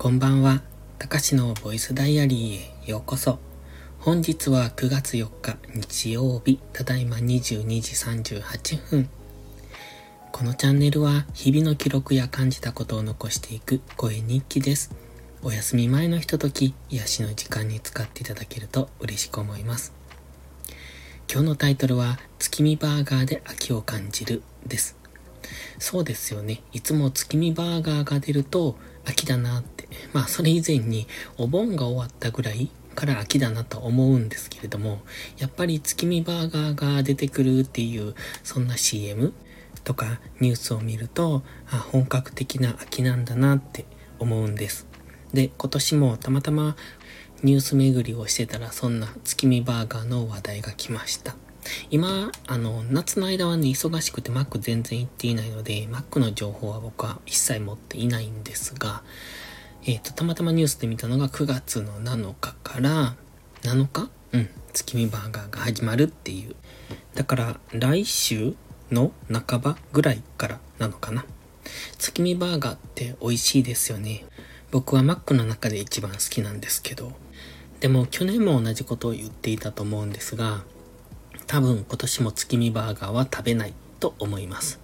こんばんは。たかしのボイスダイアリーへようこそ。本日は9月4日日曜日、ただいま22時38分。このチャンネルは日々の記録や感じたことを残していく声日記です。お休み前のひととき、癒しの時間に使っていただけると嬉しく思います。今日のタイトルは月見バーガーで秋を感じるです。そうですよね。いつも月見バーガーが出ると秋だなってまあそれ以前にお盆が終わったぐらいから秋だなと思うんですけれども、やっぱり月見バーガーが出てくるっていうそんな CM とかニュースを見ると、あ、本格的な秋なんだなって思うんです。で、今年もたまたまニュース巡りをしてたらそんな月見バーガーの話題が来ました。今、あの、夏の間はね、忙しくて Mac 全然行っていないので、Mac の情報は僕は一切持っていないんですが、えっ、ー、と、たまたまニュースで見たのが9月の7日から7日？うん、月見バーガーが始まるっていう。だから、来週の半ばぐらいからなのかな。月見バーガーって美味しいですよね。僕はマックの中で一番好きなんですけど。でも去年も同じことを言っていたと思うんですが、多分今年も月見バーガーは食べないと思います。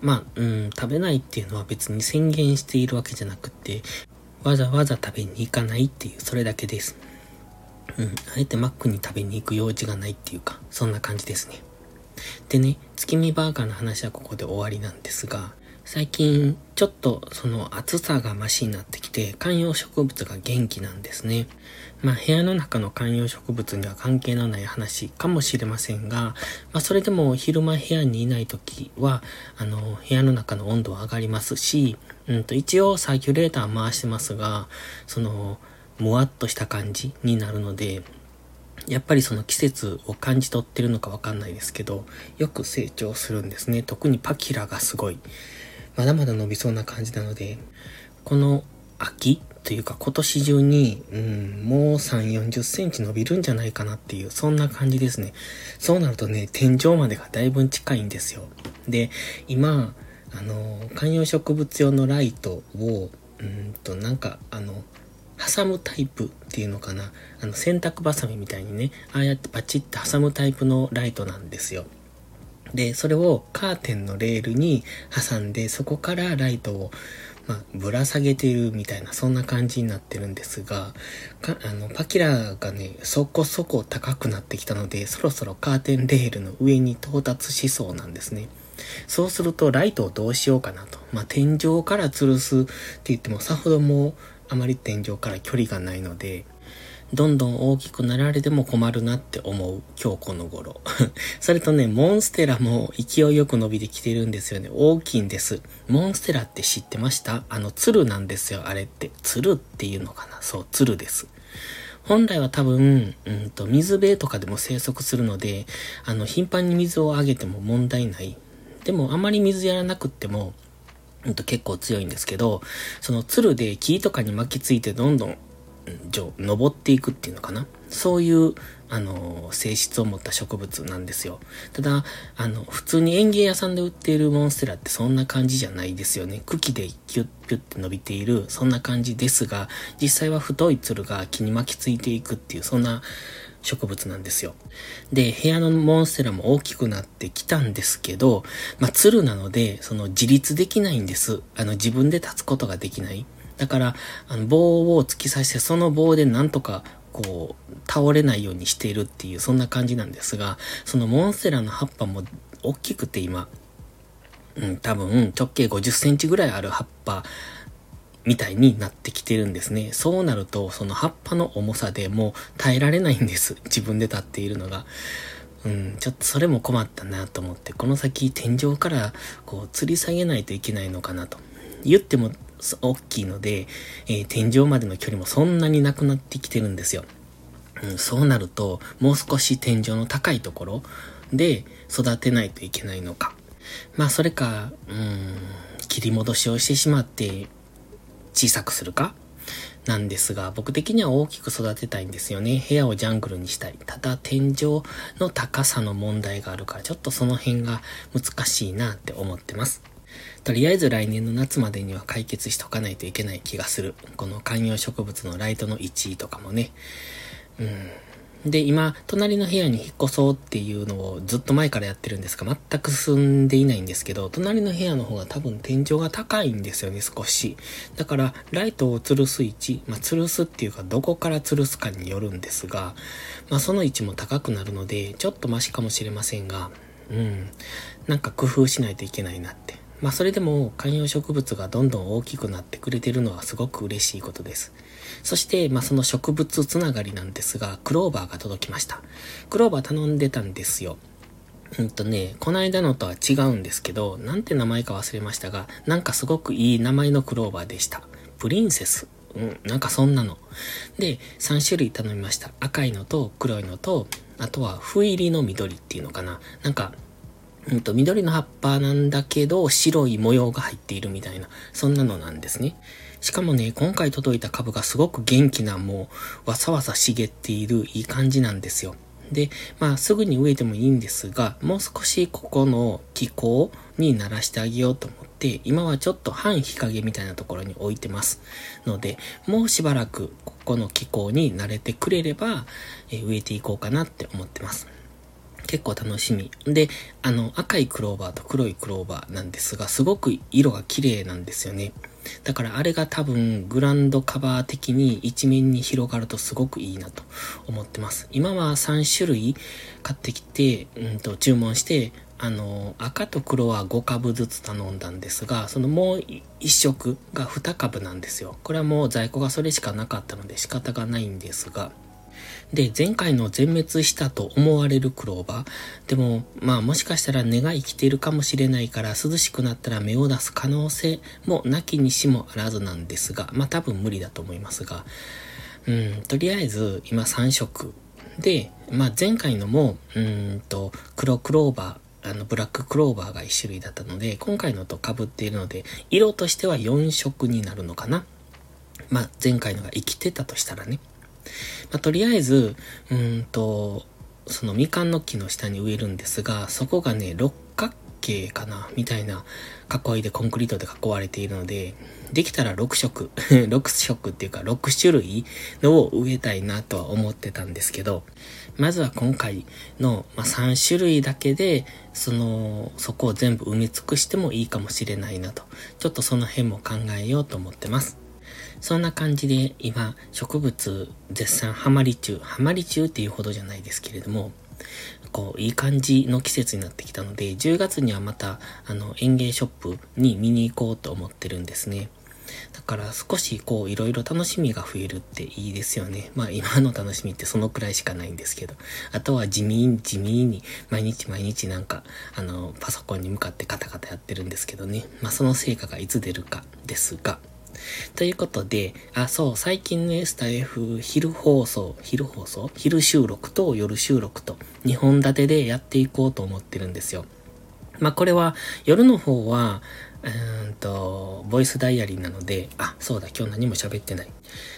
まあ、うん、食べないっていうのは別に宣言しているわけじゃなくて、わざわざ食べに行かないっていう、それだけです。うん、あえてマックに食べに行く用事がないっていうか、そんな感じですね。でね、月見バーガーの話はここで終わりなんですが、最近、ちょっとその暑さがマシになってきて、観葉植物が元気なんですね。まあ部屋の中の観葉植物には関係のない話かもしれませんが、まあそれでも昼間部屋にいない時は、あの、部屋の中の温度は上がりますし、うんと一応サーキュレーター回してますが、その、もわっとした感じになるので、やっぱりその季節を感じ取ってるのかわかんないですけど、よく成長するんですね。特にパキラがすごい。まだまだ伸びそうな感じなので、この秋というか今年中に、うん、もう3、40センチ伸びるんじゃないかなっていう、そんな感じですね。そうなるとね、天井までがだいぶ近いんですよ。で、今、あの、観葉植物用のライトを、うんと、なんか、あの、挟むタイプっていうのかな。あの、洗濯バサミみたいにね、ああやってパチッと挟むタイプのライトなんですよ。で、それをカーテンのレールに挟んで、そこからライトを、まあ、ぶら下げてるみたいな、そんな感じになってるんですが、かあの、パキラがね、そこそこ高くなってきたので、そろそろカーテンレールの上に到達しそうなんですね。そうすると、ライトをどうしようかなと。まあ、天井から吊るすって言っても、さほどもあまり天井から距離がないので、どんどん大きくなられても困るなって思う今日この頃。それとね、モンステラも勢いよく伸びてきてるんですよね。大きいんです。モンステラって知ってました？あの、鶴なんですよ、あれって。鶴っていうのかな？そう、鶴です。本来は多分、うんと、水辺とかでも生息するので、あの、頻繁に水をあげても問題ない。でも、あまり水やらなくっても、うんと結構強いんですけど、その鶴で木とかに巻きついてどんどん登っていくっていうのかな？そういう、あの、性質を持った植物なんですよ。ただ、あの、普通に園芸屋さんで売っているモンステラってそんな感じじゃないですよね。茎でキュッピュッて伸びている、そんな感じですが、実際は太いつるが木に巻きついていくっていう、そんな植物なんですよ。で、部屋のモンステラも大きくなってきたんですけど、まあ、鶴なので、その自立できないんです。あの、自分で立つことができない。だから、あの棒を突き刺して、その棒でなんとか、こう、倒れないようにしているっていう、そんな感じなんですが、そのモンステラの葉っぱも大きくて今、うん、多分直径50センチぐらいある葉っぱみたいになってきてるんですね。そうなると、その葉っぱの重さでもう耐えられないんです。自分で立っているのが。うん、ちょっとそれも困ったなと思って、この先天井からこう吊り下げないといけないのかなと。言っても大きいので、えー、天井までの距離もそんなになくなってきてるんですよ。うん、そうなると、もう少し天井の高いところで育てないといけないのか。まあ、それか、うん、切り戻しをしてしまって小さくするかなんですが、僕的には大きく育てたいんですよね。部屋をジャングルにしたい。ただ、天井の高さの問題があるから、ちょっとその辺が難しいなって思ってます。とりあえず来年の夏までには解決しとかないといけない気がする。この観葉植物のライトの1位とかもね。うん。で、今、隣の部屋に引っ越そうっていうのをずっと前からやってるんですが、全く進んでいないんですけど、隣の部屋の方が多分天井が高いんですよね、少し。だから、ライトを吊るす位置、まあ、吊るすっていうか、どこから吊るすかによるんですが、まあ、その位置も高くなるので、ちょっとマシかもしれませんが、うん、なんか工夫しないといけないなって。まあそれでも観葉植物がどんどん大きくなってくれてるのはすごく嬉しいことです。そして、まあその植物つながりなんですが、クローバーが届きました。クローバー頼んでたんですよ。うんとね、この間のとは違うんですけど、なんて名前か忘れましたが、なんかすごくいい名前のクローバーでした。プリンセス。うん、なんかそんなの。で、3種類頼みました。赤いのと黒いのと、あとは、ふ入りの緑っていうのかな。なんか、うんと、緑の葉っぱなんだけど、白い模様が入っているみたいな、そんなのなんですね。しかもね、今回届いた株がすごく元気な、もう、わさわさ茂っている、いい感じなんですよ。で、まあ、すぐに植えてもいいんですが、もう少しここの気候に慣らしてあげようと思って、今はちょっと半日陰みたいなところに置いてます。ので、もうしばらくここの気候に慣れてくれれば、え植えていこうかなって思ってます。結構楽しみ。で、あの、赤いクローバーと黒いクローバーなんですが、すごく色が綺麗なんですよね。だからあれが多分グランドカバー的に一面に広がるとすごくいいなと思ってます。今は3種類買ってきて、うんと注文して、あの、赤と黒は5株ずつ頼んだんですが、そのもう1色が2株なんですよ。これはもう在庫がそれしかなかったので仕方がないんですが、で、前回の全滅したと思われるクローバー。でも、まあもしかしたら根が生きているかもしれないから涼しくなったら芽を出す可能性もなきにしもあらずなんですが、まあ多分無理だと思いますが、うん、とりあえず今3色で、まあ前回のも、うんと、黒クローバー、あの、ブラッククローバーが1種類だったので、今回のと被っているので、色としては4色になるのかな。まあ、前回のが生きてたとしたらね。まあ、とりあえず、うんと、そのみかんの木の下に植えるんですが、そこがね、六角形かなみたいな囲いでコンクリートで囲われているので、できたら6色、6色っていうか6種類のを植えたいなとは思ってたんですけど、まずは今回の、ま、3種類だけで、その、そこを全部埋め尽くしてもいいかもしれないなと、ちょっとその辺も考えようと思ってます。そんな感じで今、植物絶賛ハマり中、ハマり中っていうほどじゃないですけれども、こう、いい感じの季節になってきたので、10月にはまた、あの、園芸ショップに見に行こうと思ってるんですね。だから少しこういろいろ楽しみが増えるっていいですよね。まあ今の楽しみってそのくらいしかないんですけど。あとは地味に地味に毎日毎日なんかあのパソコンに向かってカタカタやってるんですけどね。まあその成果がいつ出るかですが。ということで、あ、そう、最近ね、スタイフ、昼放送、昼放送？昼収録と夜収録と、2本立てでやっていこうと思ってるんですよ。まあ、これは、夜の方は、うんと、ボイスダイアリーなので、あ、そうだ、今日何も喋ってない。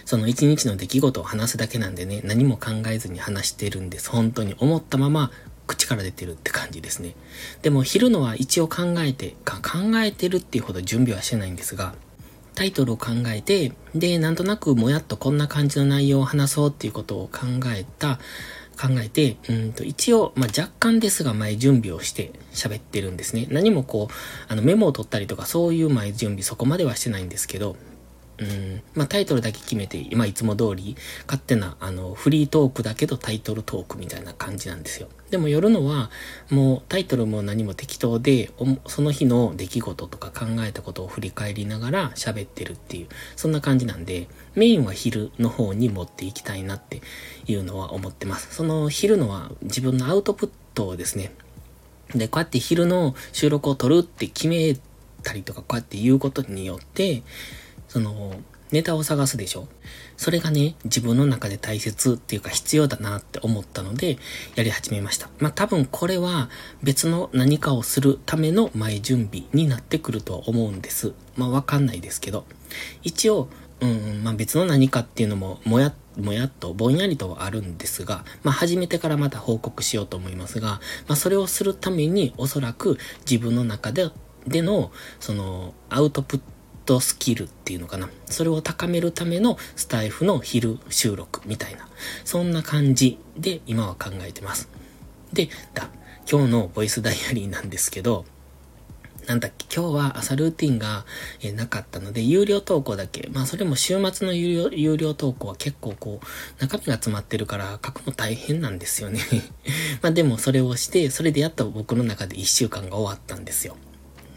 その一日の出来事を話すだけなんでね、何も考えずに話してるんです。本当に思ったまま、口から出てるって感じですね。でも昼のは一応考えて、か考えてるっていうほど準備はしてないんですが、タイトルを考えて、で、なんとなくもやっとこんな感じの内容を話そうっていうことを考えた、考えて、うんと、一応、まあ、若干ですが前準備をして喋ってるんですね。何もこう、あのメモを取ったりとかそういう前準備そこまではしてないんですけど、うん、まあ、タイトルだけ決めて、まあ、いつも通り、勝手な、あの、フリートークだけどタイトルトークみたいな感じなんですよ。でも夜のは、もうタイトルも何も適当で、その日の出来事とか考えたことを振り返りながら喋ってるっていう、そんな感じなんで、メインは昼の方に持っていきたいなっていうのは思ってます。その昼のは自分のアウトプットをですね、で、こうやって昼の収録を撮るって決めたりとか、こうやって言うことによって、その、ネタを探すでしょ？それがね、自分の中で大切っていうか必要だなって思ったので、やり始めました。まあ多分これは別の何かをするための前準備になってくると思うんです。まあわかんないですけど。一応、うん、まあ別の何かっていうのも、もや、もやっと、ぼんやりとはあるんですが、まあ始めてからまた報告しようと思いますが、まあそれをするためにおそらく自分の中ででの、その、アウトプットスキルっていうのかな。それを高めるためのスタイフの昼収録みたいな。そんな感じで今は考えてます。で、だ、今日のボイスダイアリーなんですけど、なんだっけ、今日は朝ルーティンが、えなかったので、有料投稿だけ。まあそれも週末の有料有料投稿は結構こう、中身が詰まってるから書くの大変なんですよね まあでもそれをして、それでやっと僕の中で1週間が終わったんですよ。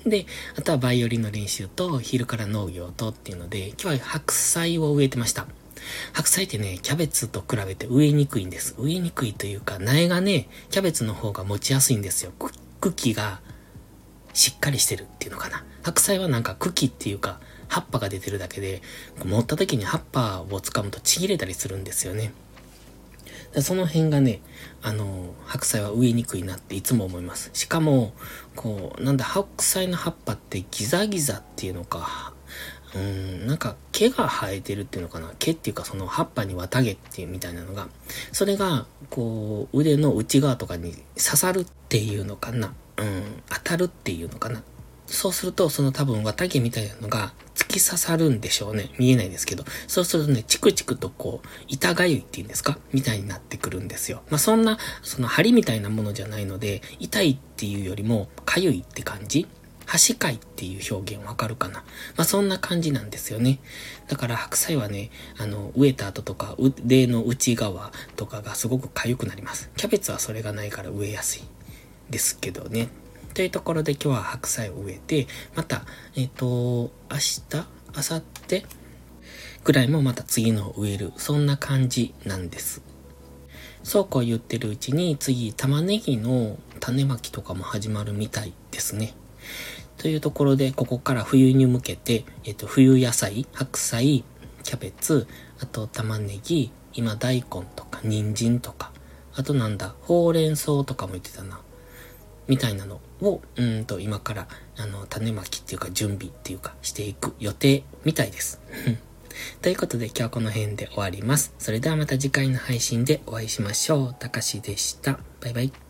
で、あとはバイオリンの練習と、昼から農業とっていうので、今日は白菜を植えてました。白菜ってね、キャベツと比べて植えにくいんです。植えにくいというか、苗がね、キャベツの方が持ちやすいんですよ。茎がしっかりしてるっていうのかな。白菜はなんか茎っていうか、葉っぱが出てるだけで、持った時に葉っぱを掴むとちぎれたりするんですよね。その辺がね、あの、白菜は植えにくいなっていつも思います。しかも、こう、なんだ、白菜の葉っぱってギザギザっていうのか、うん、なんか毛が生えてるっていうのかな毛っていうかその葉っぱに綿毛っていうみたいなのが、それが、こう、腕の内側とかに刺さるっていうのかなうん、当たるっていうのかな。そうすると、その多分綿毛みたいなのが突き刺さるんでしょうね。見えないですけど。そうするとね、チクチクとこう、板がゆいっていうんですか？みたいになってくるんですよ。まあ、そんな、その針みたいなものじゃないので、痛いっていうよりも、かゆいって感じ？端かいっていう表現わかるかな？まあ、そんな感じなんですよね。だから白菜はね、あの、植えた後とか、腕の内側とかがすごく痒くなります。キャベツはそれがないから植えやすい。ですけどね。というところで今日は白菜を植えて、また、えっ、ー、と、明日、明後日ぐらいもまた次の植える。そんな感じなんです。そうこう言ってるうちに次玉ねぎの種まきとかも始まるみたいですね。というところで、ここから冬に向けて、えっ、と、冬野菜、白菜、キャベツ、あと玉ねぎ、今大根とか人参とか、あとなんだ、ほうれん草とかも言ってたな。みたいなのを、うんと今から、あの、種まきっていうか準備っていうかしていく予定みたいです。ということで今日はこの辺で終わります。それではまた次回の配信でお会いしましょう。たかしでした。バイバイ。